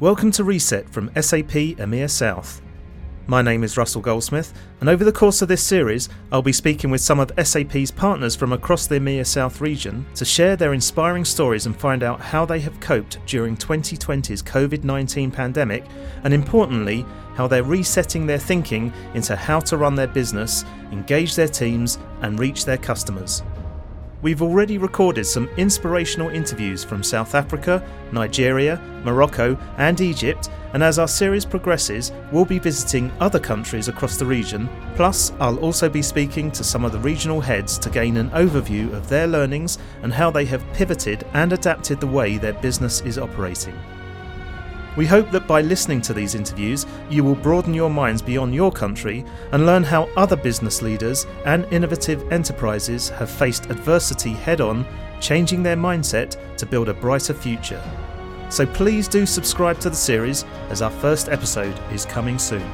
Welcome to Reset from SAP EMEA South. My name is Russell Goldsmith, and over the course of this series, I'll be speaking with some of SAP's partners from across the EMEA South region to share their inspiring stories and find out how they have coped during 2020's COVID 19 pandemic, and importantly, how they're resetting their thinking into how to run their business, engage their teams, and reach their customers. We've already recorded some inspirational interviews from South Africa, Nigeria, Morocco, and Egypt, and as our series progresses, we'll be visiting other countries across the region. Plus, I'll also be speaking to some of the regional heads to gain an overview of their learnings and how they have pivoted and adapted the way their business is operating. We hope that by listening to these interviews, you will broaden your minds beyond your country and learn how other business leaders and innovative enterprises have faced adversity head on, changing their mindset to build a brighter future. So please do subscribe to the series as our first episode is coming soon.